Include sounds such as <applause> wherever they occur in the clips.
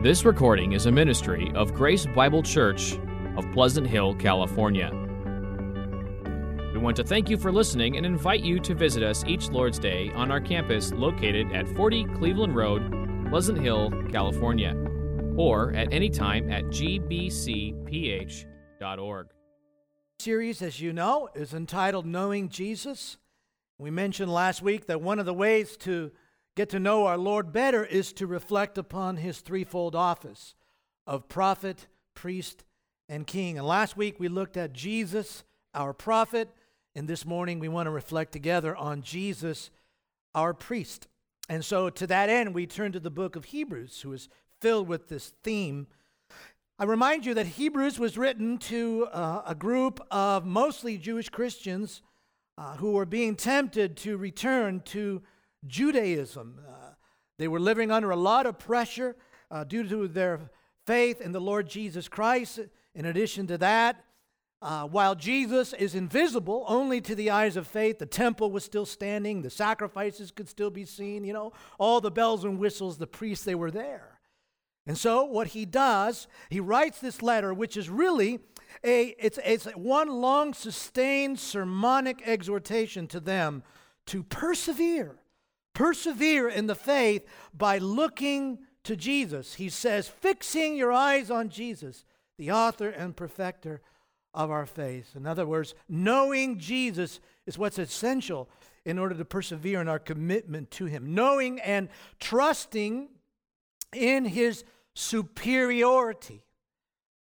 This recording is a ministry of Grace Bible Church of Pleasant Hill, California. We want to thank you for listening and invite you to visit us each Lord's Day on our campus located at 40 Cleveland Road, Pleasant Hill, California, or at any time at gbcph.org. series, as you know, is entitled Knowing Jesus. We mentioned last week that one of the ways to get to know our Lord better is to reflect upon his threefold office of prophet, priest, and king. And last week we looked at Jesus, our prophet, and this morning we want to reflect together on Jesus, our priest. And so to that end, we turn to the book of Hebrews, who is filled with this theme. I remind you that Hebrews was written to uh, a group of mostly Jewish Christians uh, who were being tempted to return to Judaism. Uh, they were living under a lot of pressure uh, due to their faith in the Lord Jesus Christ. In addition to that, uh, while Jesus is invisible only to the eyes of faith, the temple was still standing, the sacrifices could still be seen, you know, all the bells and whistles, the priests, they were there. And so what he does, he writes this letter, which is really a it's, it's one long sustained sermonic exhortation to them to persevere Persevere in the faith by looking to Jesus. He says, fixing your eyes on Jesus, the author and perfecter of our faith. In other words, knowing Jesus is what's essential in order to persevere in our commitment to Him. Knowing and trusting in His superiority.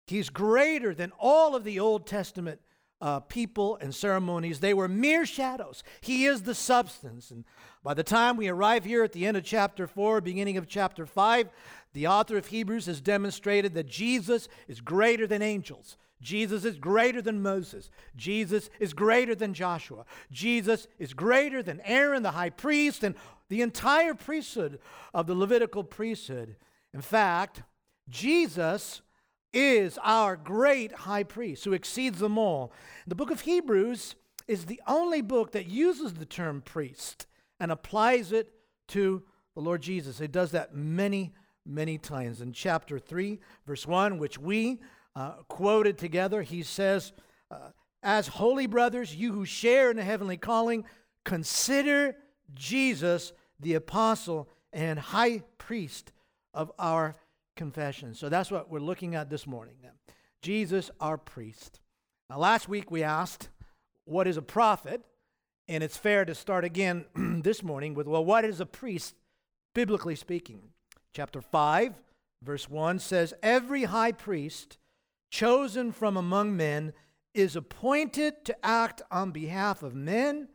He's greater than all of the Old Testament uh, people and ceremonies. They were mere shadows. He is the substance. And by the time we arrive here at the end of chapter 4, beginning of chapter 5, the author of Hebrews has demonstrated that Jesus is greater than angels. Jesus is greater than Moses. Jesus is greater than Joshua. Jesus is greater than Aaron, the high priest, and the entire priesthood of the Levitical priesthood. In fact, Jesus is our great high priest who exceeds them all. The book of Hebrews is the only book that uses the term priest and applies it to the Lord Jesus. It does that many, many times. In chapter 3, verse 1, which we uh, quoted together, he says, uh, As holy brothers, you who share in the heavenly calling, consider Jesus the apostle and high priest of our confession. So that's what we're looking at this morning. Jesus, our priest. Now, last week we asked, What is a prophet? And it's fair to start again <clears throat> this morning with, Well, what is a priest, biblically speaking? Chapter 5, verse 1 says, Every high priest chosen from among men is appointed to act on behalf of men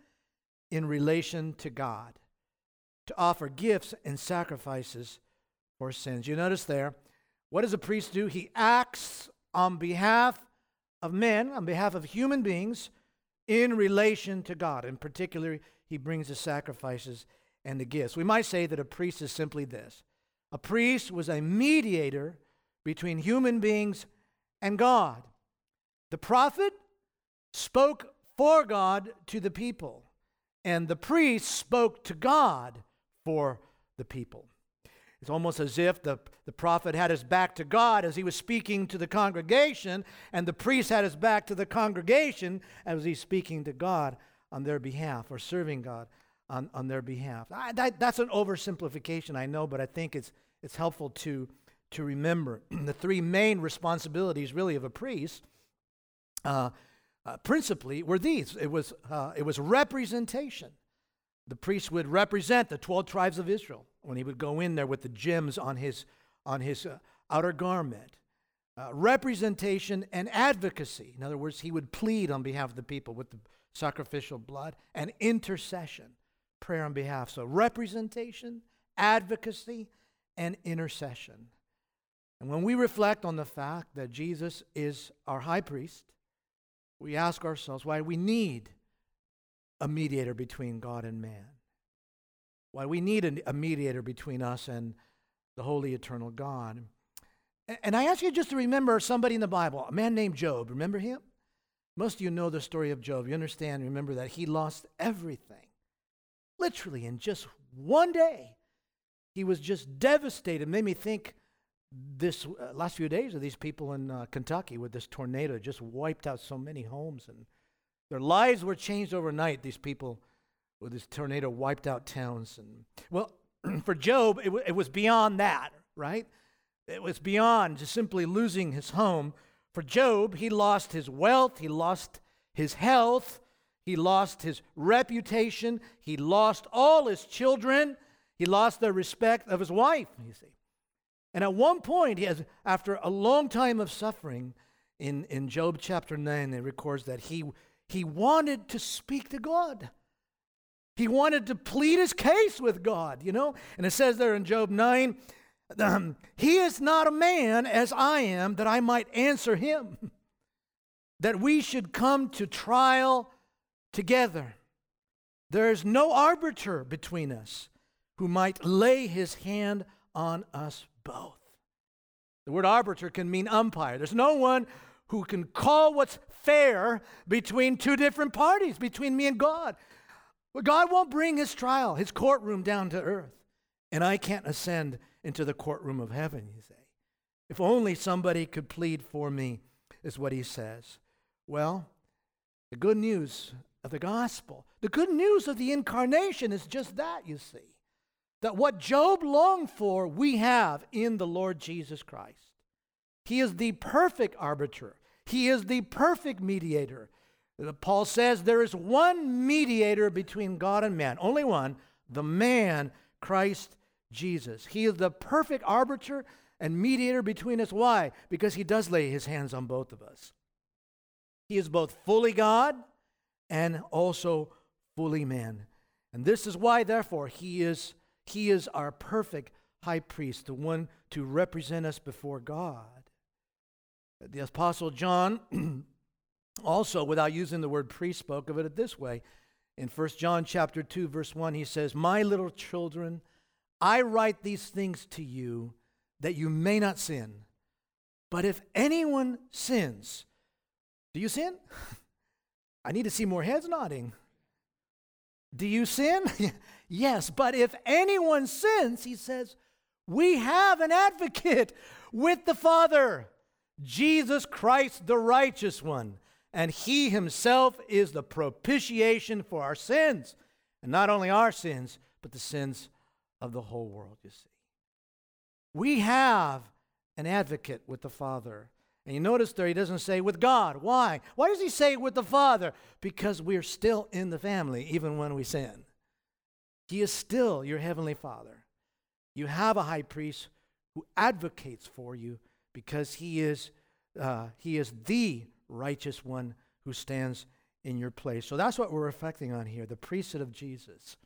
in relation to God, to offer gifts and sacrifices for sins. You notice there, what does a priest do? He acts on behalf of men, on behalf of human beings, in relation to God. In particular, he brings the sacrifices and the gifts. We might say that a priest is simply this a priest was a mediator between human beings and God. The prophet spoke for God to the people, and the priest spoke to God for the people. It's almost as if the, the prophet had his back to God as he was speaking to the congregation, and the priest had his back to the congregation as he's speaking to God on their behalf or serving God on, on their behalf. I, that, that's an oversimplification, I know, but I think it's, it's helpful to, to remember <clears throat> the three main responsibilities, really, of a priest. Uh, uh, principally were these it was, uh, it was representation. The priest would represent the 12 tribes of Israel when he would go in there with the gems on his, on his uh, outer garment. Uh, representation and advocacy. In other words, he would plead on behalf of the people with the sacrificial blood and intercession, prayer on behalf. So, representation, advocacy, and intercession. And when we reflect on the fact that Jesus is our high priest, we ask ourselves why we need a mediator between God and man why we need a, mediator between us and the holy eternal God. And, and I ask you just to remember somebody in the Bible, a man named Job. Remember him? Most of you know the story of Job. You understand, remember that he lost everything. Literally, in just one day, he was just devastated. Made me think this uh, last few days of these people in uh, Kentucky with this tornado just wiped out so many homes and their lives were changed overnight. These people with this tornado wiped out towns and well, <clears throat> for Job it, w- it was beyond that, right? It was beyond just simply losing his home. For Job, he lost his wealth, he lost his health, he lost his reputation, he lost all his children, he lost the respect of his wife, you see. And at one point, he has, after a long time of suffering, in, in Job chapter 9, it records that he, he wanted to speak to God. He wanted to plead his case with God, you know? And it says there in Job 9, um, He is not a man as I am that I might answer him, <laughs> that we should come to trial together. There is no arbiter between us who might lay his hand on us both. The word arbiter can mean umpire. There's no one who can call what's fair between two different parties, between me and God. But God won't bring his trial, his courtroom down to earth. And I can't ascend into the courtroom of heaven, you say. If only somebody could plead for me, is what he says. Well, the good news of the gospel, the good news of the incarnation is just that, you see that what Job longed for, we have in the Lord Jesus Christ. He is the perfect arbiter, He is the perfect mediator. Paul says there is one mediator between God and man, only one, the man, Christ Jesus. He is the perfect arbiter and mediator between us. Why? Because he does lay his hands on both of us. He is both fully God and also fully man. And this is why, therefore, he is he is our perfect high priest, the one to represent us before God. The Apostle John, <clears throat> also, without using the word priest, spoke of it this way. In 1 John chapter 2, verse 1, he says, My little children, I write these things to you that you may not sin. But if anyone sins, do you sin? <laughs> I need to see more heads nodding. Do you sin? <laughs> yes, but if anyone sins, he says, we have an advocate with the Father, Jesus Christ, the righteous one. And he himself is the propitiation for our sins. And not only our sins, but the sins of the whole world, you see. We have an advocate with the Father. And you notice there he doesn't say with God. Why? Why does he say with the Father? Because we're still in the family even when we sin. He is still your heavenly Father. You have a high priest who advocates for you because he is, uh, he is the righteous one who stands in your place. So that's what we're reflecting on here the priesthood of Jesus.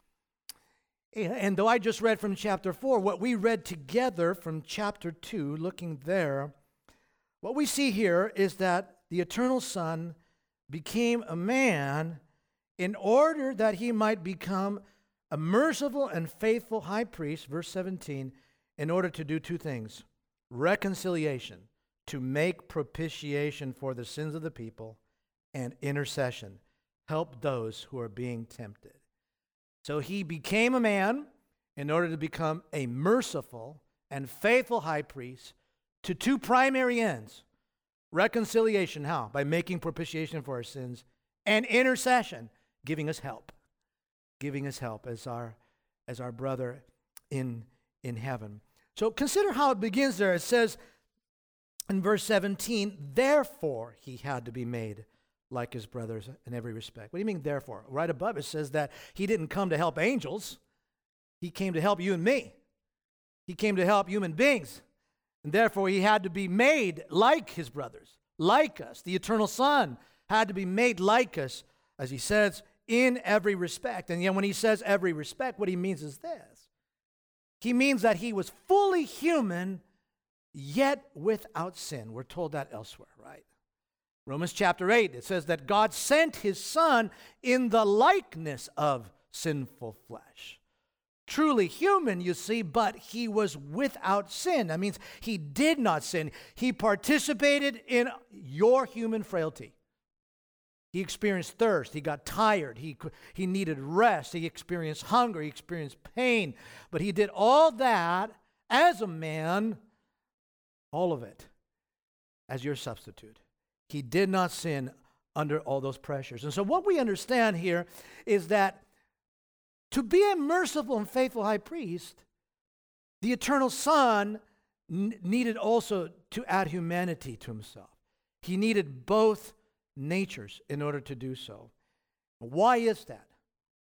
And though I just read from chapter 4, what we read together from chapter 2, looking there, what we see here is that the eternal Son became a man in order that he might become a merciful and faithful high priest, verse 17, in order to do two things reconciliation, to make propitiation for the sins of the people, and intercession, help those who are being tempted. So he became a man in order to become a merciful and faithful high priest to two primary ends reconciliation, how? By making propitiation for our sins, and intercession, giving us help. Giving us help as our, as our brother in, in heaven. So consider how it begins there. It says in verse 17, therefore he had to be made like his brothers in every respect. What do you mean, therefore? Right above it says that he didn't come to help angels, he came to help you and me. He came to help human beings. And therefore, he had to be made like his brothers, like us. The eternal Son had to be made like us, as he says, in every respect. And yet, when he says every respect, what he means is this he means that he was fully human, yet without sin. We're told that elsewhere, right? Romans chapter 8, it says that God sent his Son in the likeness of sinful flesh truly human, you see, but he was without sin. That means he did not sin. He participated in your human frailty. He experienced thirst. He got tired. He, he needed rest. He experienced hunger. He experienced pain. But he did all that as a man all of it, as your substitute. He did not sin under all those pressures. And so, what we understand here is that to be a merciful and faithful high priest, the eternal Son n- needed also to add humanity to himself. He needed both natures in order to do so. Why is that?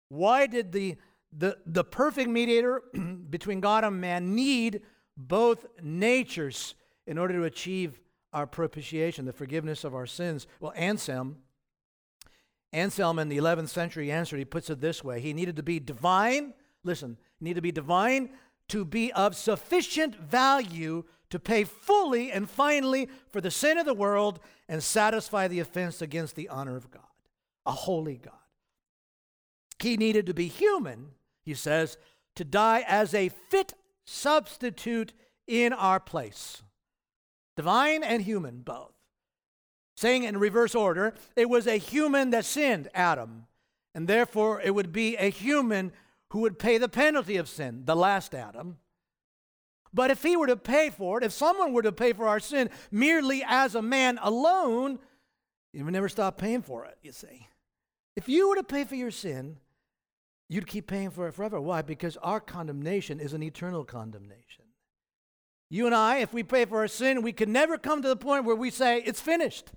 Why did the, the, the perfect mediator <clears throat> between God and man need both natures in order to achieve our propitiation, the forgiveness of our sins? Well, Anselm, Anselm in the 11th century answered, he puts it this way He needed to be divine, listen, needed to be divine to be of sufficient value to pay fully and finally for the sin of the world and satisfy the offense against the honor of God, a holy God. He needed to be human, he says, to die as a fit substitute in our place. Divine and human, both. Saying in reverse order, it was a human that sinned, Adam, and therefore it would be a human who would pay the penalty of sin, the last Adam. But if he were to pay for it, if someone were to pay for our sin merely as a man alone, you would never stop paying for it, you see. If you were to pay for your sin, you'd keep paying for it forever. Why? Because our condemnation is an eternal condemnation. You and I, if we pay for our sin, we can never come to the point where we say, it's finished.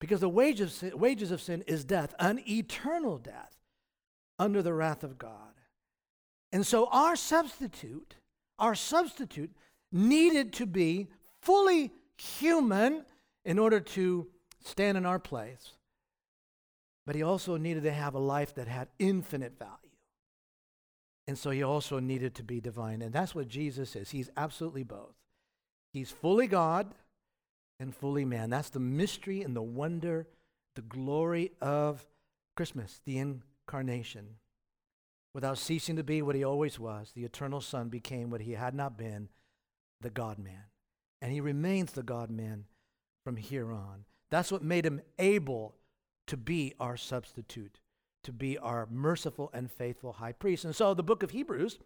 Because the wage of sin, wages of sin is death, an eternal death under the wrath of God. And so our substitute our substitute, needed to be fully human in order to stand in our place. But he also needed to have a life that had infinite value. And so he also needed to be divine. And that's what Jesus is. He's absolutely both. He's fully God and fully man. That's the mystery and the wonder, the glory of Christmas, the incarnation. Without ceasing to be what he always was, the eternal Son became what he had not been, the God man. And he remains the God man from here on. That's what made him able to be our substitute, to be our merciful and faithful high priest. And so the book of Hebrews,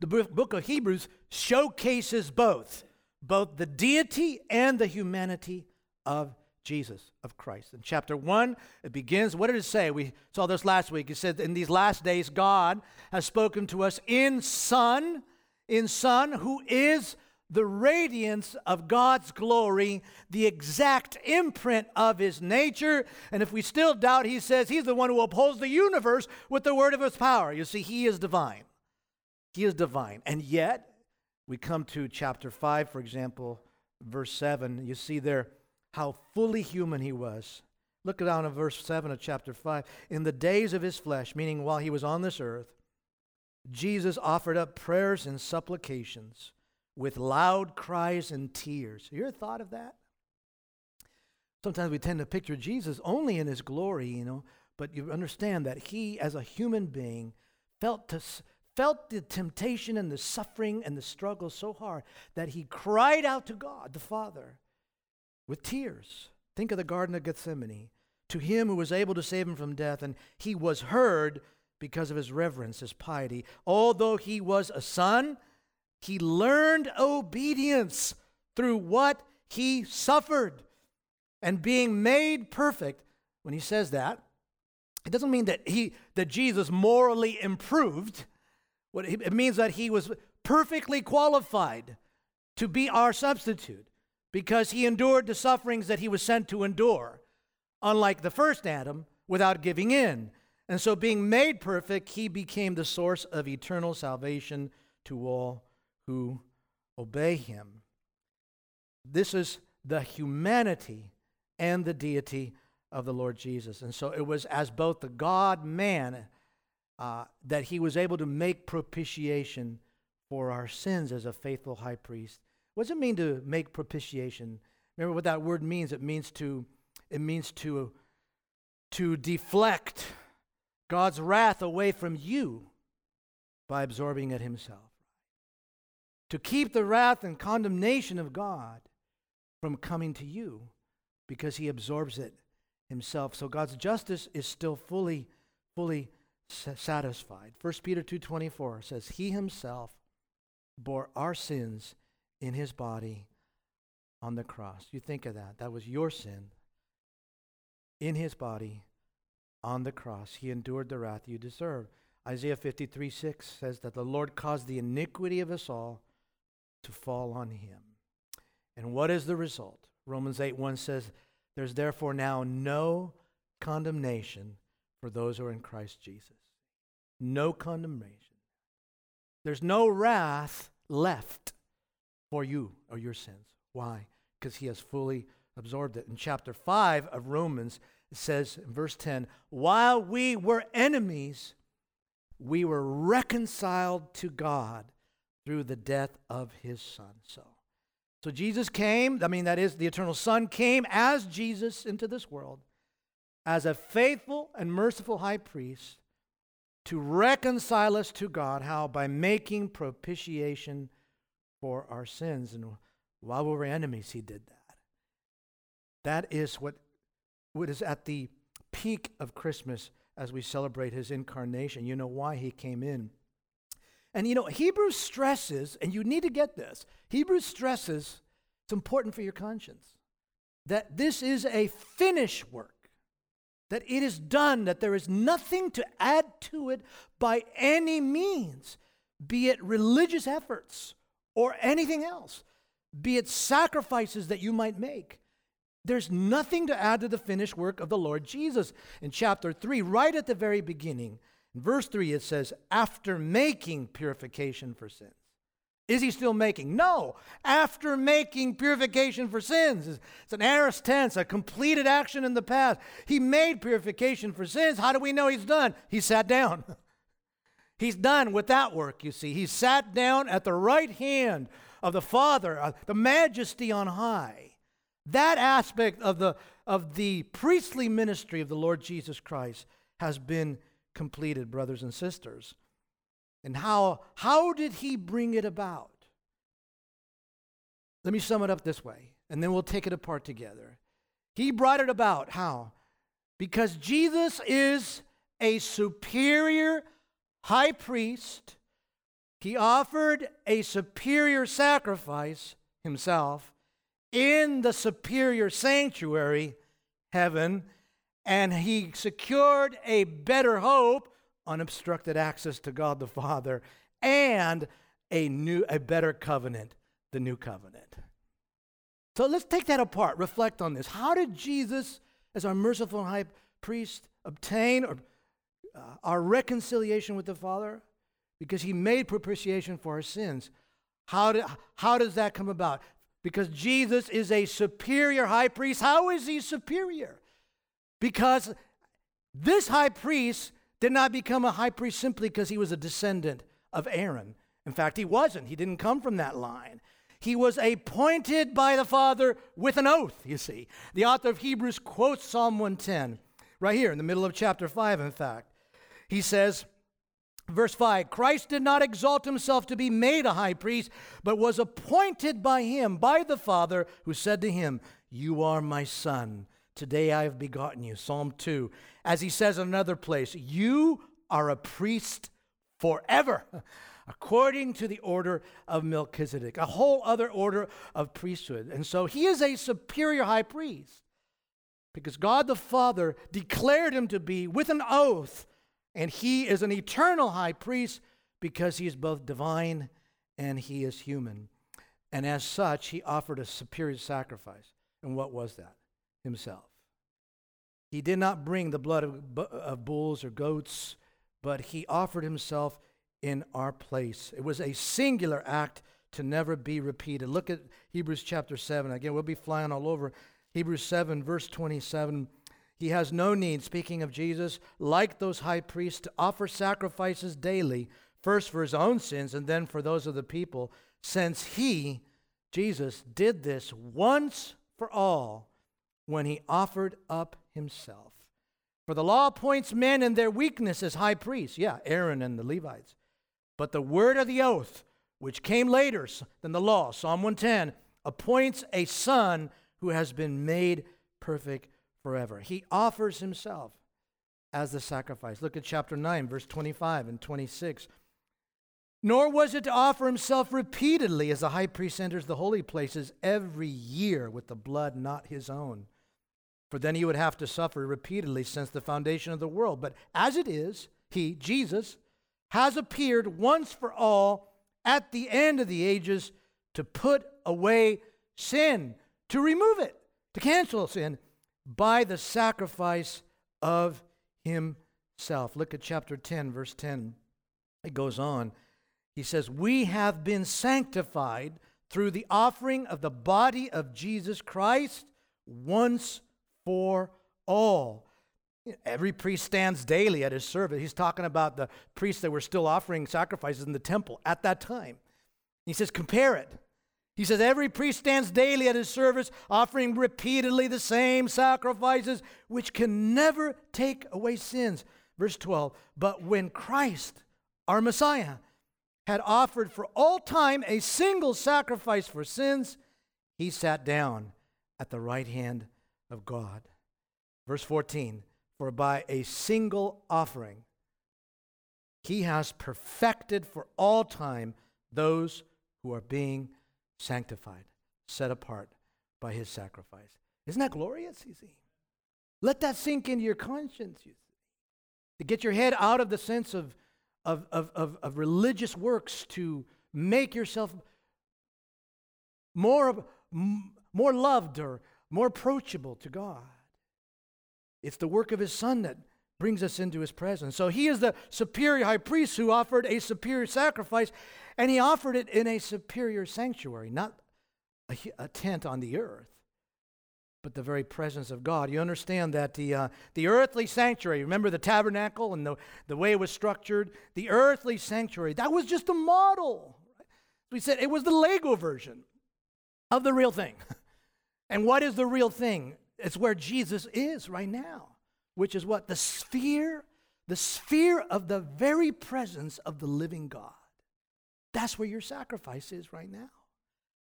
the book of Hebrews showcases both, both the deity and the humanity of Jesus of Christ. In chapter 1, it begins. What did it say? We saw this last week. It said, In these last days, God has spoken to us in Son, in Son, who is the radiance of God's glory, the exact imprint of his nature. And if we still doubt, he says he's the one who upholds the universe with the word of his power. You see, he is divine. He is divine. And yet, we come to chapter 5, for example, verse 7. You see there, how fully human he was. Look down at verse 7 of chapter 5. In the days of his flesh, meaning while he was on this earth, Jesus offered up prayers and supplications with loud cries and tears. You ever thought of that? Sometimes we tend to picture Jesus only in his glory, you know, but you understand that he, as a human being, felt, to, felt the temptation and the suffering and the struggle so hard that he cried out to God, the Father with tears. Think of the Garden of Gethsemane. To him who was able to save him from death, and he was heard because of his reverence, his piety. Although he was a son, he learned obedience through what he suffered. And being made perfect, when he says that, it doesn't mean that he that Jesus morally improved. What it means that he was perfectly qualified to be our substitute because he endured the sufferings that he was sent to endure, unlike the first Adam, without giving in. And so, being made perfect, he became the source of eternal salvation to all who obey him. This is the humanity and the deity of the Lord Jesus. And so, it was as both the God man uh, that he was able to make propitiation for our sins as a faithful high priest what does it mean to make propitiation? Remember what that word means? It means to it means to to deflect God's wrath away from you by absorbing it himself. To keep the wrath and condemnation of God from coming to you because he absorbs it himself. So God's justice is still fully fully satisfied. 1 Peter 2:24 says he himself bore our sins in his body on the cross. You think of that. That was your sin. In his body on the cross, he endured the wrath you deserve. Isaiah 53 6 says that the Lord caused the iniquity of us all to fall on him. And what is the result? Romans 8 1 says, There's therefore now no condemnation for those who are in Christ Jesus. No condemnation. There's no wrath left for you or your sins. Why? Because he has fully absorbed it. In chapter 5 of Romans, it says in verse 10 While we were enemies, we were reconciled to God through the death of his son. So, so Jesus came, I mean, that is, the eternal Son came as Jesus into this world as a faithful and merciful high priest to reconcile us to God. How? By making propitiation for our sins. And while we were enemies, he did that. That is what, what is at the peak of Christmas as we celebrate his incarnation. You know why he came in. And you know, Hebrews stresses, and you need to get this Hebrews stresses, it's important for your conscience, that this is a finished work that it is done, that there is nothing to add to it by any means, be it religious efforts or anything else, be it sacrifices that you might make. There's nothing to add to the finished work of the Lord Jesus. In chapter 3, right at the very beginning, in verse 3, it says, after making purification for sins. Is he still making? No. After making purification for sins. It's an aorist tense, a completed action in the past. He made purification for sins. How do we know he's done? He sat down. <laughs> he's done with that work, you see. He sat down at the right hand of the Father, uh, the majesty on high. That aspect of the, of the priestly ministry of the Lord Jesus Christ has been completed, brothers and sisters. And how, how did he bring it about? Let me sum it up this way, and then we'll take it apart together. He brought it about. How? Because Jesus is a superior high priest. He offered a superior sacrifice himself in the superior sanctuary, heaven, and he secured a better hope unobstructed access to God the Father, and a new, a better covenant, the new covenant. So let's take that apart, reflect on this. How did Jesus, as our merciful high priest, obtain or, uh, our reconciliation with the Father? Because he made propitiation for our sins. How, did, how does that come about? Because Jesus is a superior high priest. How is he superior? Because this high priest did not become a high priest simply because he was a descendant of Aaron. In fact, he wasn't. He didn't come from that line. He was appointed by the Father with an oath, you see. The author of Hebrews quotes Psalm 110 right here in the middle of chapter 5, in fact. He says, Verse 5 Christ did not exalt himself to be made a high priest, but was appointed by him, by the Father, who said to him, You are my son. Today I have begotten you. Psalm 2. As he says in another place, you are a priest forever, <laughs> according to the order of Melchizedek, a whole other order of priesthood. And so he is a superior high priest because God the Father declared him to be with an oath, and he is an eternal high priest because he is both divine and he is human. And as such, he offered a superior sacrifice. And what was that? himself. He did not bring the blood of, of bulls or goats, but he offered himself in our place. It was a singular act to never be repeated. Look at Hebrews chapter 7. Again, we'll be flying all over. Hebrews 7, verse 27. He has no need, speaking of Jesus, like those high priests, to offer sacrifices daily, first for his own sins and then for those of the people, since he, Jesus, did this once for all when he offered up himself. For the law appoints men in their weakness as high priests. Yeah, Aaron and the Levites. But the word of the oath, which came later than the law, Psalm 110, appoints a son who has been made perfect forever. He offers himself as the sacrifice. Look at chapter 9, verse 25 and 26. Nor was it to offer himself repeatedly as the high priest enters the holy places every year with the blood not his own. For then he would have to suffer repeatedly since the foundation of the world. But as it is, he, Jesus, has appeared once for all at the end of the ages to put away sin, to remove it, to cancel sin by the sacrifice of himself. Look at chapter 10, verse 10. It goes on. He says, We have been sanctified through the offering of the body of Jesus Christ once for all. Every priest stands daily at his service. He's talking about the priests that were still offering sacrifices in the temple at that time. He says, Compare it. He says, Every priest stands daily at his service, offering repeatedly the same sacrifices, which can never take away sins. Verse 12, but when Christ, our Messiah, had offered for all time a single sacrifice for sins, he sat down at the right hand of God. Verse 14, for by a single offering, he has perfected for all time those who are being sanctified, set apart by his sacrifice. Isn't that glorious, you see? Let that sink into your conscience, you see. To get your head out of the sense of, of, of, of, of religious works to make yourself more, more loved or more approachable to God. It's the work of his Son that brings us into his presence. So he is the superior high priest who offered a superior sacrifice, and he offered it in a superior sanctuary, not a, a tent on the earth, but the very presence of God. You understand that the, uh, the earthly sanctuary, remember the tabernacle and the, the way it was structured? The earthly sanctuary, that was just a model. We said it was the Lego version of the real thing. <laughs> and what is the real thing? It's where Jesus is right now, which is what? The sphere, the sphere of the very presence of the living God. That's where your sacrifice is right now.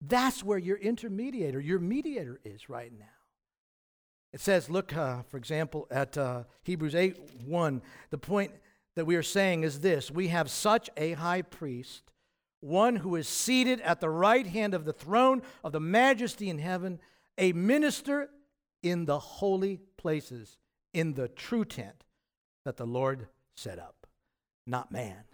That's where your intermediator, your mediator is right now. It says, look, uh, for example, at uh, Hebrews 8 1, the point that we are saying is this We have such a high priest, one who is seated at the right hand of the throne of the majesty in heaven, a minister in the holy places, in the true tent that the Lord set up, not man,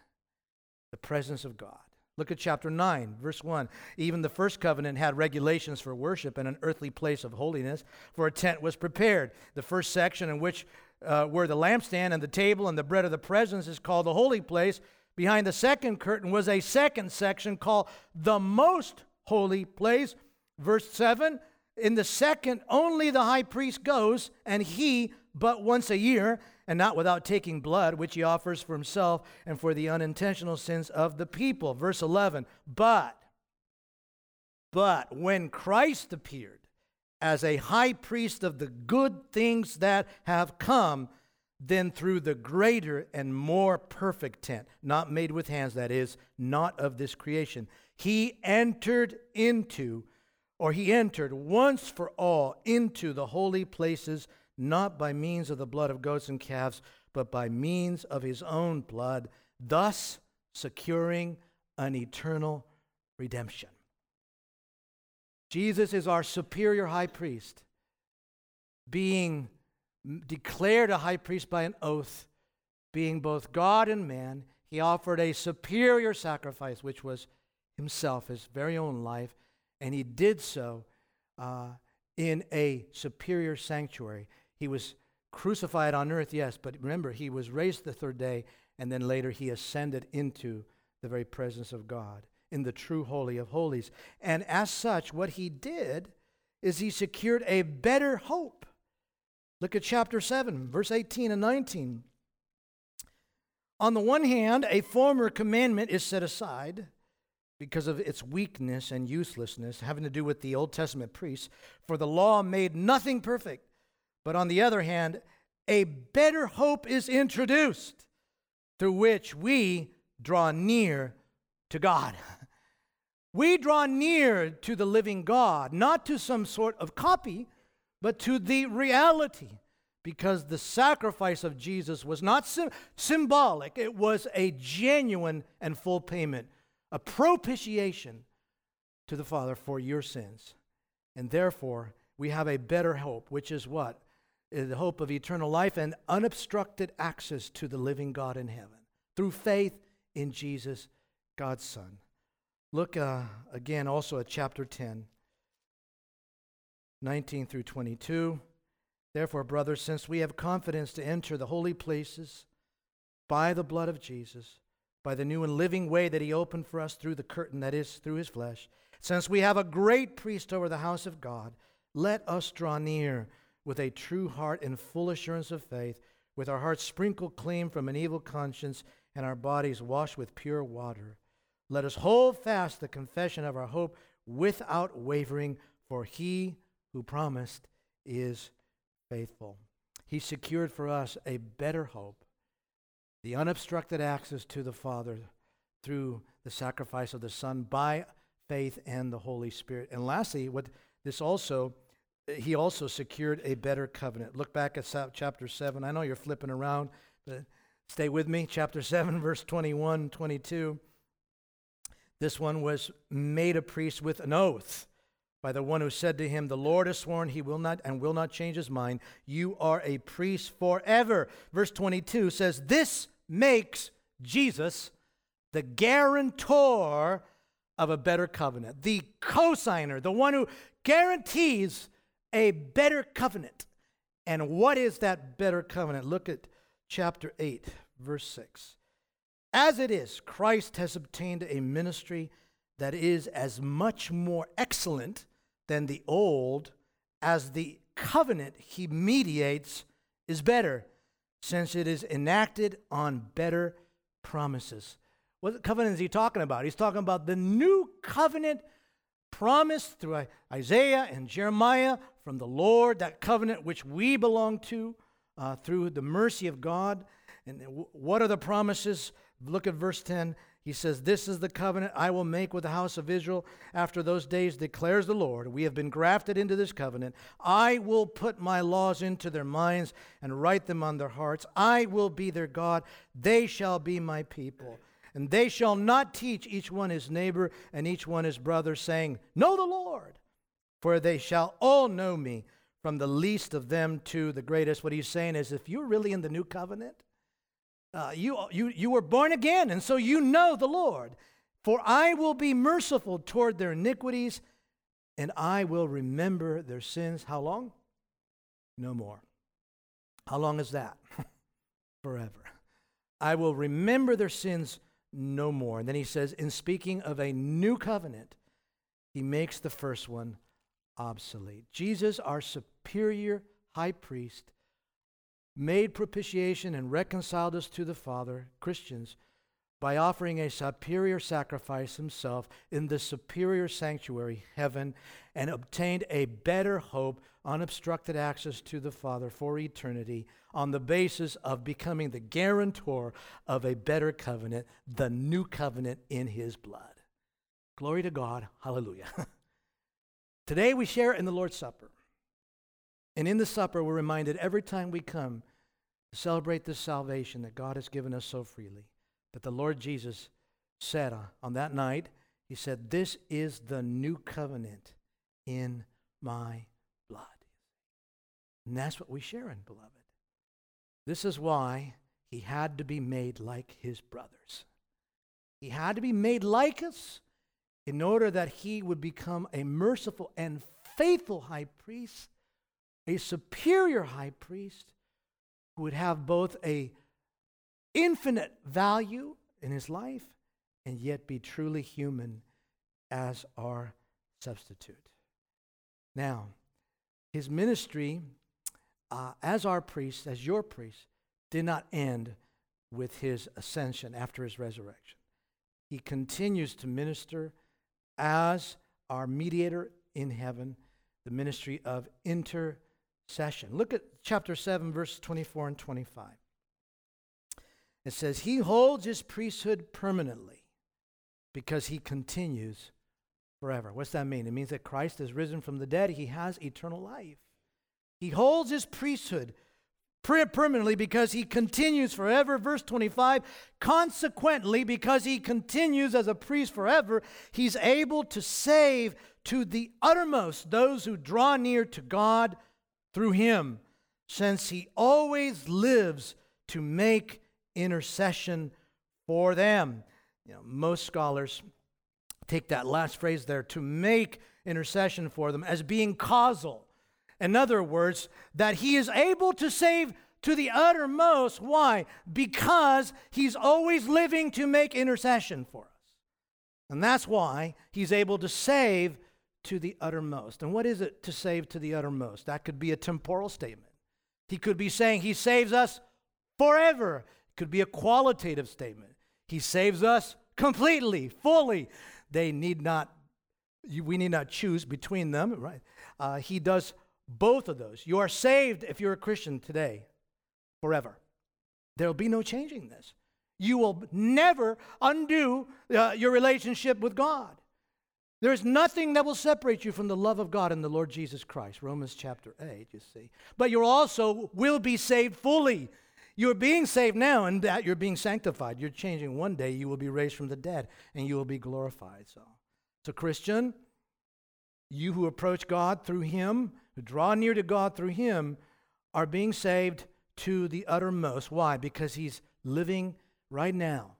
the presence of God. Look at chapter 9, verse 1. Even the first covenant had regulations for worship in an earthly place of holiness, for a tent was prepared. The first section, in which uh, were the lampstand and the table and the bread of the presence, is called the holy place. Behind the second curtain was a second section called the most holy place. Verse 7 In the second, only the high priest goes, and he but once a year and not without taking blood, which he offers for himself and for the unintentional sins of the people. Verse 11, but, but when Christ appeared as a high priest of the good things that have come, then through the greater and more perfect tent, not made with hands, that is, not of this creation, he entered into, or he entered once for all into the holy places not by means of the blood of goats and calves, but by means of his own blood, thus securing an eternal redemption. Jesus is our superior high priest, being declared a high priest by an oath, being both God and man. He offered a superior sacrifice, which was himself, his very own life, and he did so uh, in a superior sanctuary. He was crucified on earth, yes, but remember, he was raised the third day, and then later he ascended into the very presence of God in the true Holy of Holies. And as such, what he did is he secured a better hope. Look at chapter 7, verse 18 and 19. On the one hand, a former commandment is set aside because of its weakness and uselessness, having to do with the Old Testament priests, for the law made nothing perfect. But on the other hand, a better hope is introduced through which we draw near to God. <laughs> We draw near to the living God, not to some sort of copy, but to the reality, because the sacrifice of Jesus was not sim- symbolic, it was a genuine and full payment, a propitiation to the Father for your sins. And therefore, we have a better hope, which is what? The hope of eternal life and unobstructed access to the living God in heaven through faith in Jesus, God's Son. Look uh, again also at chapter 10, 19 through 22. Therefore, brothers, since we have confidence to enter the holy places by the blood of Jesus, by the new and living way that he opened for us through the curtain that is through his flesh, since we have a great priest over the house of God, let us draw near with a true heart and full assurance of faith, with our hearts sprinkled clean from an evil conscience and our bodies washed with pure water. Let us hold fast the confession of our hope without wavering, for he who promised is faithful. He secured for us a better hope, the unobstructed access to the Father through the sacrifice of the Son by faith and the Holy Spirit. And lastly, what this also he also secured a better covenant. Look back at chapter 7. I know you're flipping around, but stay with me. Chapter 7, <laughs> verse 21, 22. This one was made a priest with an oath by the one who said to him, The Lord has sworn he will not and will not change his mind. You are a priest forever. Verse 22 says, This makes Jesus the guarantor of a better covenant, the cosigner, the one who guarantees a better covenant. And what is that better covenant? Look at chapter 8, verse 6. As it is, Christ has obtained a ministry that is as much more excellent than the old, as the covenant he mediates is better, since it is enacted on better promises. What covenant is he talking about? He's talking about the new covenant promised through Isaiah and Jeremiah from the Lord, that covenant which we belong to uh, through the mercy of God. And what are the promises? Look at verse 10. He says, This is the covenant I will make with the house of Israel after those days, declares the Lord. We have been grafted into this covenant. I will put my laws into their minds and write them on their hearts. I will be their God. They shall be my people. And they shall not teach each one his neighbor and each one his brother, saying, Know the Lord, for they shall all know me, from the least of them to the greatest. What he's saying is, if you're really in the new covenant, uh, you, you, you were born again, and so you know the Lord. For I will be merciful toward their iniquities, and I will remember their sins. How long? No more. How long is that? <laughs> Forever. I will remember their sins no more. And then he says, in speaking of a new covenant, he makes the first one obsolete. Jesus, our superior high priest, made propitiation and reconciled us to the Father, Christians, by offering a superior sacrifice himself in the superior sanctuary, heaven, and obtained a better hope, unobstructed access to the Father for eternity on the basis of becoming the guarantor of a better covenant, the new covenant in his blood. Glory to God. Hallelujah. <laughs> Today we share in the Lord's Supper. And in the supper, we're reminded every time we come to celebrate this salvation that God has given us so freely, that the Lord Jesus said uh, on that night, He said, This is the new covenant in my blood. And that's what we share in, beloved. This is why he had to be made like his brothers. He had to be made like us in order that he would become a merciful and faithful high priest, a superior high priest who would have both a infinite value in his life and yet be truly human as our substitute. Now, his ministry uh, as our priest, as your priest, did not end with his ascension after his resurrection. He continues to minister as our mediator in heaven, the ministry of intercession. Look at chapter 7, verse 24 and 25. It says, He holds his priesthood permanently because he continues forever. What's that mean? It means that Christ has risen from the dead, he has eternal life. He holds his priesthood permanently because he continues forever. Verse 25, consequently, because he continues as a priest forever, he's able to save to the uttermost those who draw near to God through him, since he always lives to make intercession for them. You know, most scholars take that last phrase there, to make intercession for them, as being causal. In other words, that he is able to save to the uttermost. Why? Because he's always living to make intercession for us. And that's why he's able to save to the uttermost. And what is it to save to the uttermost? That could be a temporal statement. He could be saying he saves us forever. It could be a qualitative statement. He saves us completely, fully. They need not, we need not choose between them, right? Uh, he does both of those. You are saved if you're a Christian today, forever. There'll be no changing this. You will never undo uh, your relationship with God. There is nothing that will separate you from the love of God in the Lord Jesus Christ. Romans chapter 8, you see. But you also will be saved fully. You're being saved now, and that you're being sanctified. You're changing. One day you will be raised from the dead, and you will be glorified. So, so Christian, you who approach God through Him, who draw near to God through Him, are being saved to the uttermost. Why? Because He's living right now,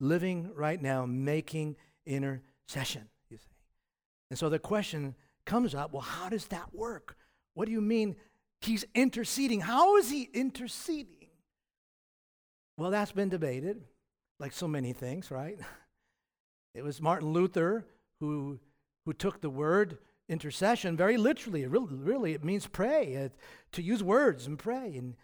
living right now, making intercession. You see. And so the question comes up well, how does that work? What do you mean he's interceding? How is he interceding? Well, that's been debated, like so many things, right? <laughs> It was Martin Luther who, who took the word intercession very literally. Really, really it means pray, uh, to use words and pray. And,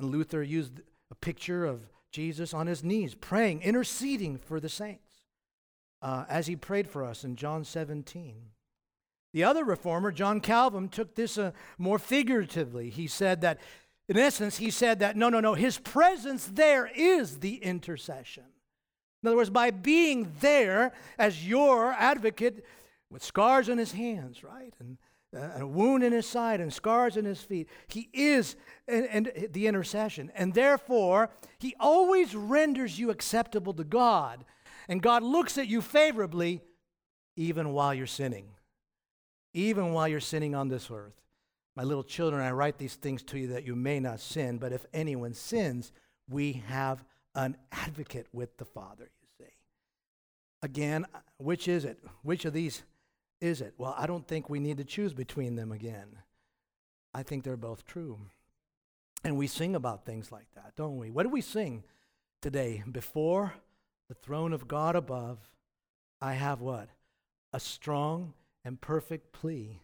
and Luther used a picture of Jesus on his knees, praying, interceding for the saints uh, as he prayed for us in John 17. The other reformer, John Calvin, took this uh, more figuratively. He said that, in essence, he said that no, no, no, his presence there is the intercession. In other words, by being there as your advocate with scars on his hands, right? And, uh, a wound in his side and scars in his feet. He is and, and the intercession. And therefore, he always renders you acceptable to God and God looks at you favorably even while you're sinning, even while you're sinning on this earth. My little children, I write these things to you that you may not sin, but if anyone sins, we have an advocate with the Father, you see. Again, which is it? Which of these is it? Well, I don't think we need to choose between them again. I think they're both true. And we sing about things like that, don't we? What do we sing today? Before the throne of God above, I have what? A strong and perfect plea.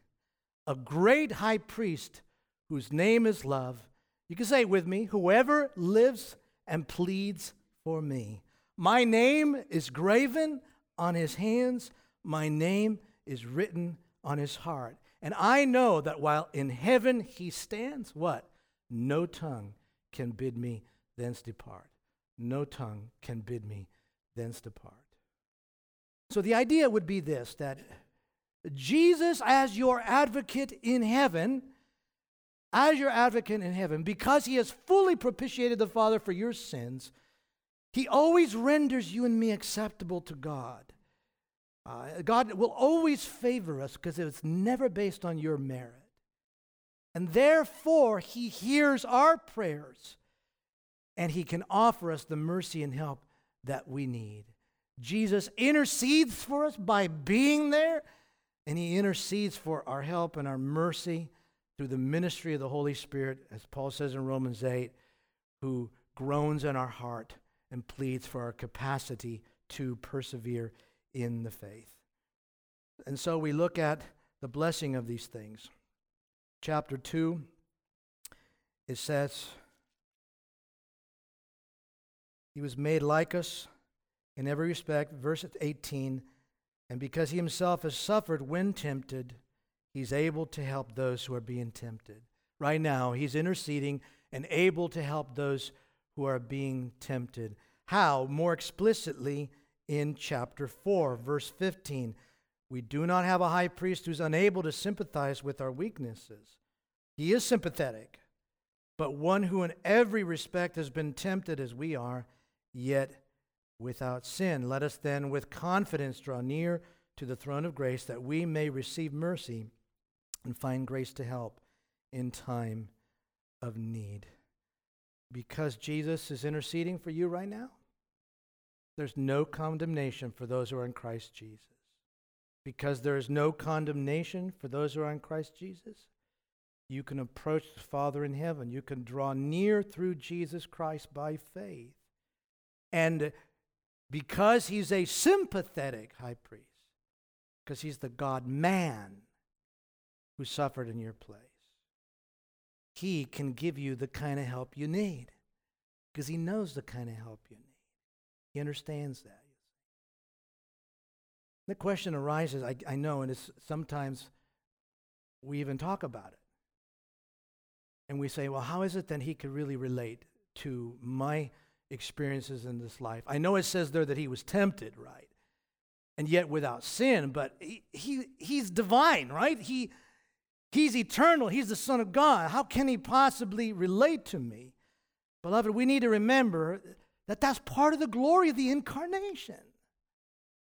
A great high priest whose name is love. You can say it with me whoever lives and pleads for me. My name is graven on his hands, my name is written on his heart. And I know that while in heaven he stands, what? No tongue can bid me thence depart. No tongue can bid me thence depart. So the idea would be this that Jesus, as your advocate in heaven, as your advocate in heaven, because he has fully propitiated the Father for your sins, he always renders you and me acceptable to God. Uh, God will always favor us because it's never based on your merit. And therefore, he hears our prayers and he can offer us the mercy and help that we need. Jesus intercedes for us by being there, and he intercedes for our help and our mercy through the ministry of the Holy Spirit, as Paul says in Romans 8, who groans in our heart and pleads for our capacity to persevere in the faith. And so we look at the blessing of these things. Chapter 2, it says, he was made like us in every respect. Verse 18, and because he himself has suffered when tempted, he's able to help those who are being tempted. Right now, he's interceding and able to help those who are being tempted. How? More explicitly in chapter 4, verse 15. We do not have a high priest who's unable to sympathize with our weaknesses. He is sympathetic. but one who in every respect has been tempted as we are, yet without sin. Let us then with confidence draw near to the throne of grace that we may receive mercy and find grace to help in time of need. Because Jesus is interceding for you right now, there's no condemnation for those who are in Christ Jesus. Because there is no condemnation for those who are in Christ Jesus, you can approach the Father in heaven. You can draw near through Jesus Christ by faith. And because he's a sympathetic high priest, because he's the God man who suffered in your place, he can give you the kind of help you need because he knows the kind of help you need. He understands that. The question arises, I, I know, and it's sometimes we even talk about it. And we say, well, how is it then he could really relate to my experiences in this life? I know it says there that he was tempted, right? And yet without sin, but he, he he's divine, right? He he's eternal, he's the Son of God. How can he possibly relate to me? Beloved, we need to remember that that's part of the glory of the incarnation.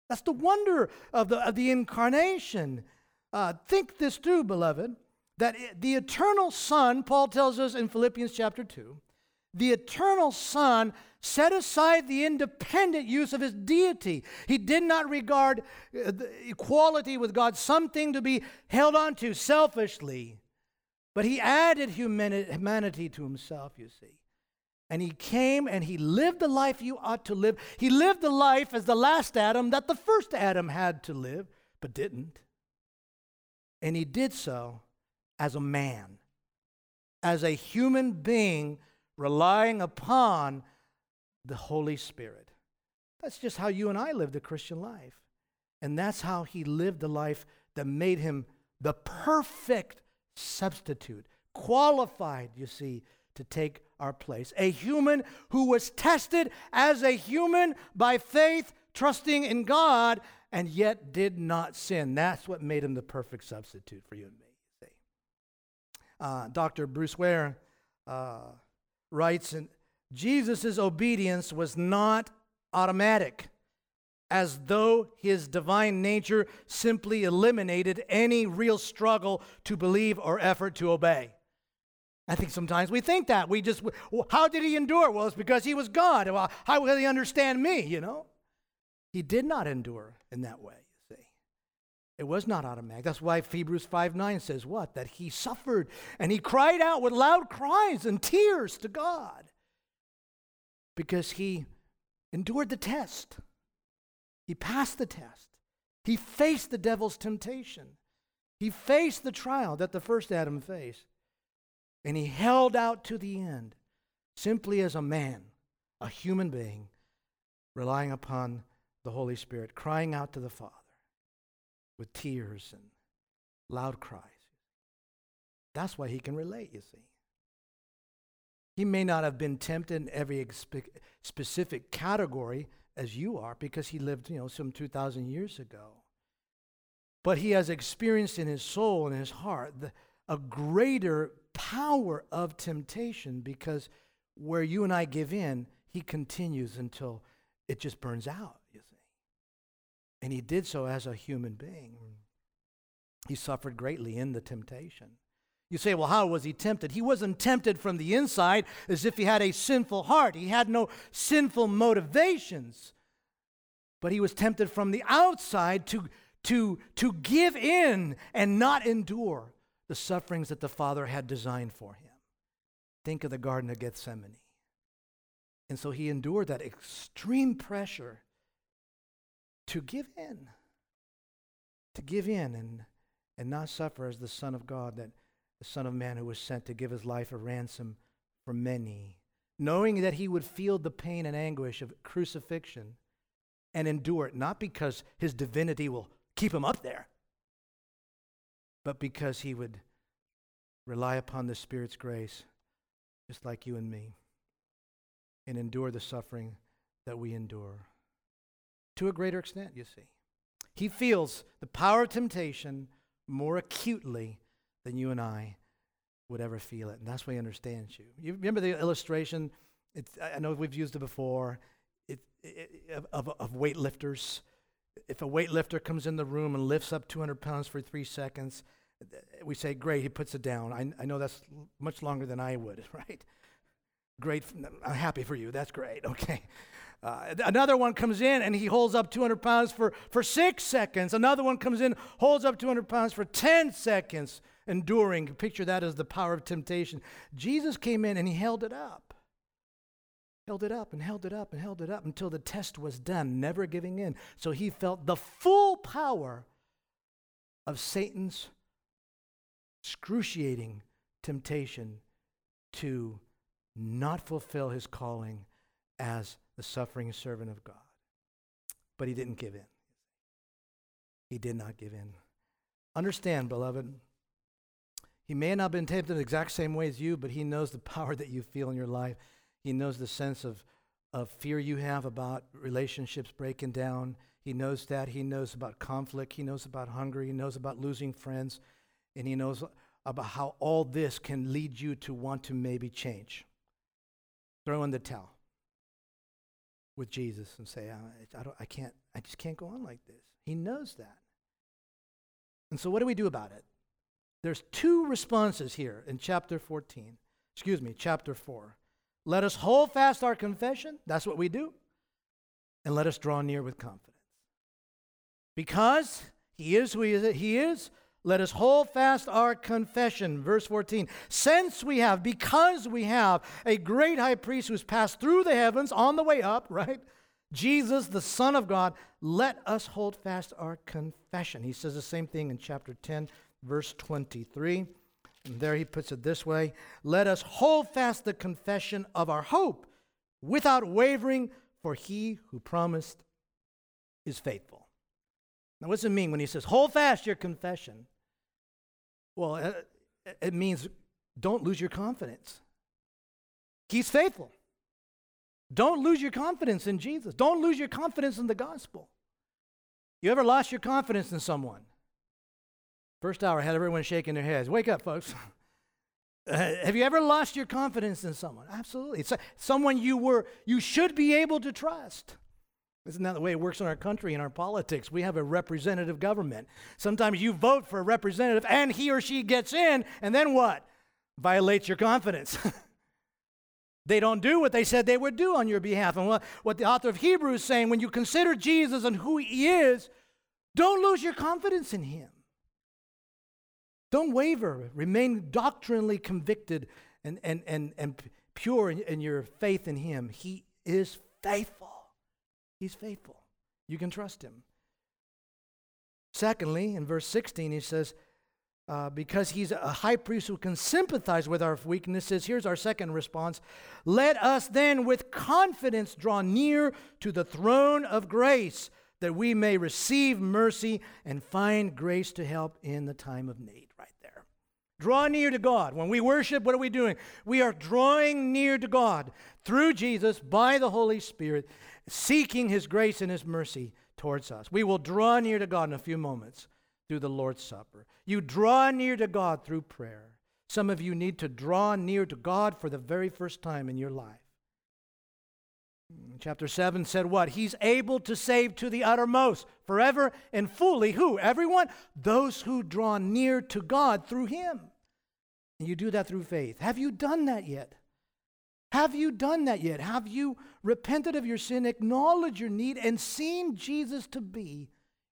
That's the wonder of the, of the incarnation. Uh, think this through, beloved, that the eternal Son, Paul tells us in Philippians chapter 2, the eternal Son set aside the independent use of his deity. He did not regard uh, equality with God something to be held on to selfishly, but he added humanity to himself, you see. And he came and he lived the life you ought to live. He lived the life as the last Adam that the first Adam had to live, but didn't. And he did so as a man, as a human being relying upon the Holy Spirit. That's just how you and I live the Christian life. And that's how he lived the life that made him the perfect substitute, qualified, you see, to take our place. A human who was tested as a human by faith, trusting in God, and yet did not sin. That's what made him the perfect substitute for you and me. Uh, Dr. Bruce Ware uh, writes, and Jesus' obedience was not automatic, as though his divine nature simply eliminated any real struggle to believe or effort to obey. I think sometimes we think that. We just, how did he endure? Well, it's because he was God. Well, how will he understand me, you know? He did not endure in that way. It was not automatic. That's why Hebrews 5 9 says what? That he suffered and he cried out with loud cries and tears to God because he endured the test. He passed the test. He faced the devil's temptation. He faced the trial that the first Adam faced. And he held out to the end, simply as a man, a human being, relying upon the Holy Spirit, crying out to the Father with tears and loud cries. That's why he can relate, you see. He may not have been tempted in every specific category as you are because he lived, you know, some 2,000 years ago. But he has experienced in his soul and his heart the, a greater power of temptation because where you and I give in, he continues until it just burns out. And he did so as a human being. He suffered greatly in the temptation. You say, well, how was he tempted? He wasn't tempted from the inside as if he had a sinful heart. He had no sinful motivations. But he was tempted from the outside to, to, to give in and not endure the sufferings that the Father had designed for him. Think of the Garden of Gethsemane. And so he endured that extreme pressure to give in, to give in and, and not suffer as the Son of God, that the Son of Man who was sent to give his life a ransom for many, knowing that he would feel the pain and anguish of crucifixion and endure it, not because his divinity will keep him up there, but because he would rely upon the Spirit's grace, just like you and me, and endure the suffering that we endure. To a greater extent, you see. He feels the power of temptation more acutely than you and I would ever feel it. And that's why he understands you. You remember the illustration? It's, I know we've used it before it, it, of, of weightlifters. If a weightlifter comes in the room and lifts up 200 pounds for three seconds, we say, Great, he puts it down. I, I know that's much longer than I would, <laughs> right? Great. I'm happy for you. That's great. <laughs> Okay. Uh, another one comes in and he holds up 200 pounds for, for six seconds. Another one comes in, holds up 200 pounds for 10 seconds, enduring. Picture that as the power of temptation. Jesus came in and he held it up. Held it up and held it up and held it up until the test was done, never giving in. So he felt the full power of Satan's excruciating temptation to not fulfill his calling as the suffering servant of God. But he didn't give in. He did not give in. Understand, beloved, he may not have been tempted the exact same way as you, but he knows the power that you feel in your life. He knows the sense of, of fear you have about relationships breaking down. He knows that. He knows about conflict. He knows about hunger. He knows about losing friends. And he knows about how all this can lead you to want to maybe change. Throw in the towel with Jesus and say, I, I, don't, I, can't, I just can't go on like this. He knows that. And so, what do we do about it? There's two responses here in chapter 14. Excuse me, chapter 4. Let us hold fast our confession. That's what we do. And let us draw near with confidence. Because he is who he is, he is let us hold fast our confession. Verse 14. Since we have, because we have a great high priest who's passed through the heavens on the way up, <laughs> right? Jesus, the Son of God, let us hold fast our confession. He says the same thing in chapter 10, verse 23. And there he puts it this way Let us hold fast the confession of our hope without wavering, for he who promised is faithful. Now, what does it mean when he says, Hold fast your confession? Well, uh, it means don't lose your confidence. He's faithful. Don't lose your confidence in Jesus. Don't lose your confidence in the gospel. You ever lost your confidence in someone? First hour had everyone shaking their heads. Wake up, folks. <laughs> Have you ever lost your confidence in someone? Absolutely. It's someone you were you should be able to trust. Isn't that the way it works in our country, in our politics? We have a representative government. Sometimes you vote for a representative and he or she gets in, and then what? Violates your confidence. <laughs> they don't do what they said they would do on your behalf. And what, the author of Hebrews is saying when you consider Jesus and who he is, don't lose your confidence in him. Don't waver. Remain doctrinally convicted and, and, and, and pure in, in your faith in him. He is faithful. He's faithful. You can trust him. Secondly, in verse 16, he says, uh, because he's a high priest who can sympathize with our weaknesses, here's our second response. Let us then with confidence draw near to the throne of grace that we may receive mercy and find grace to help in the time of need. Right there. Draw near to God. When we worship, what are we doing? We are drawing near to God through Jesus by the Holy Spirit seeking his grace and his mercy towards us. We will draw near to God in a few moments through the Lord's Supper. You draw near to God through prayer. Some of you need to draw near to God for the very first time in your life. Chapter 7 said what? He's able to save to the uttermost, forever and fully. Who? Everyone? Those who draw near to God through Him. And you do that through faith. Have you done that yet? Have you done that yet? Have you repented of your sin, acknowledged your need, and seen Jesus to be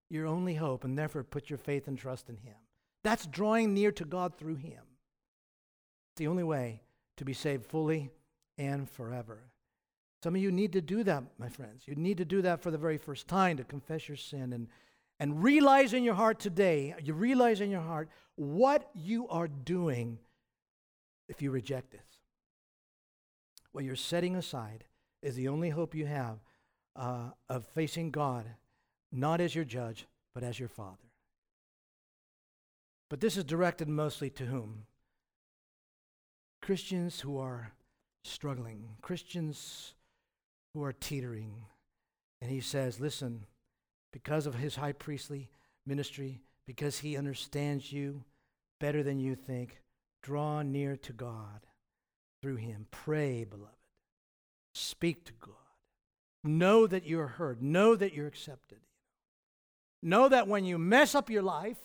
your only hope, and therefore put your faith and trust in Him? That's drawing near to God through Him. It's the only way to be saved fully and forever. Some of you need to do that, my friends. You need to do that for the very first time to confess your sin and, and realize in your heart today, you realize in your heart what you are doing if you reject this what you're setting aside is the only hope you have uh, of facing God, not as your judge, but as your Father. But this is directed mostly to whom? Christians who are struggling, Christians who are teetering. And he says, listen, because of his high priestly ministry, because he understands you better than you think, Draw near to God through him. Pray, beloved. Speak to God. Know that you're heard. Know that you're accepted. Know that when you mess up your life,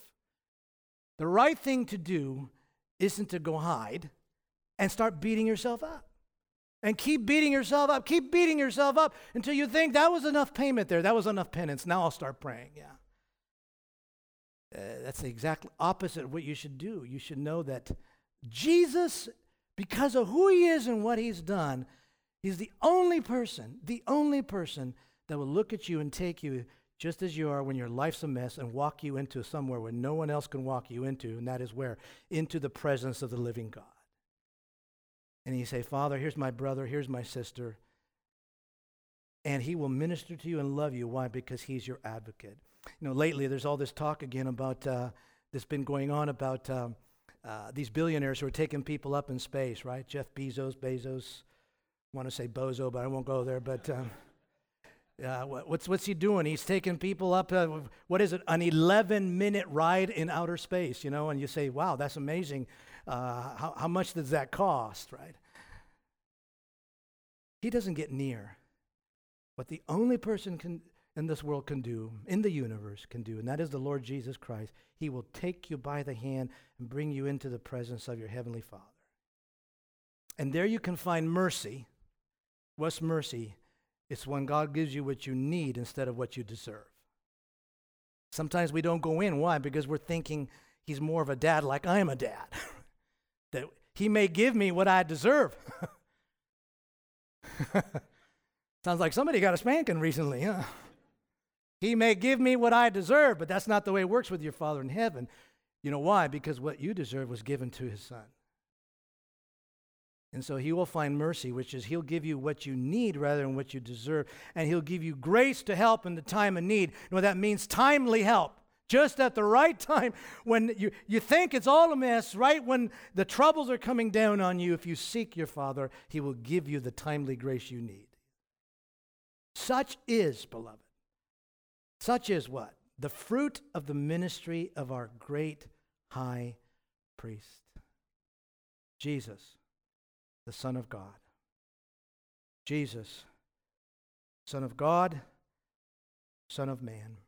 the right thing to do isn't to go hide and start beating yourself up. And keep beating yourself up. Keep beating yourself up until you think that was enough payment there. That was enough penance. Now I'll start praying. Yeah. Uh, that's the exact opposite of what you should do. You should know that Jesus, because of who he is and what he's done, he's the only person, the only person that will look at you and take you just as you are when your life's a mess and walk you into somewhere where no one else can walk you into, and that is where? Into the presence of the living God. And you say, Father, here's my brother, here's my sister. And he will minister to you and love you. Why? Because he's your advocate. You know, lately there's all this talk again about, uh, that's been going on about um, uh, these billionaires who are taking people up in space, right? Jeff Bezos, Bezos. Want to say Bozo, but I won't go there. But um, uh, what's, what's he doing? He's taking people up, uh, what is it, an 11 minute ride in outer space, you know? And you say, wow, that's amazing. Uh, how, how much does that cost, right? He doesn't get near what the only person can, in this world can do, in the universe can do, and that is the Lord Jesus Christ. He will take you by the hand and bring you into the presence of your Heavenly Father. And there you can find mercy. What's mercy? It's when God gives you what you need instead of what you deserve. Sometimes we don't go in. Why? Because we're thinking He's more of a dad like I am a dad. <laughs> that He may give me what I deserve. <laughs> Sounds like somebody got a spanking recently, huh? He may give me what I deserve, but that's not the way it works with your Father in heaven. You know why? Because what you deserve was given to his Son. And so he will find mercy, which is he'll give you what you need rather than what you deserve. And he'll give you grace to help in the time of need. You know that means? Timely help. Just at the right time when you, you think it's all a mess, right when the troubles are coming down on you, if you seek your Father, he will give you the timely grace you need. Such is, beloved, such is what? The fruit of the ministry of our great high priest, Jesus, the Son of God. Jesus, Son of God, Son of Man.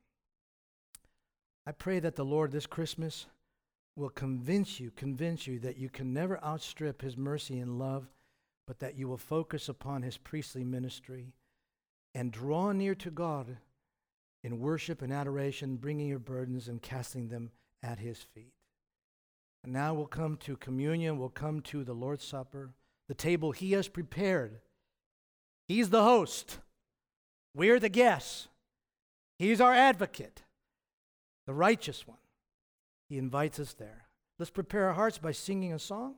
I pray that the Lord this Christmas will convince you, convince you that you can never outstrip his mercy and love, but that you will focus upon his priestly ministry and draw near to God in worship and adoration, bringing your burdens and casting them at his feet. And now we'll come to communion, we'll come to the Lord's Supper, the table he has prepared. He's the host, we're the guests. He's our advocate, the righteous one. He invites us there. Let's prepare our hearts by singing a song,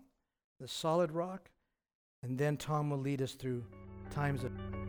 The Solid Rock, and then Tom will lead us through times of.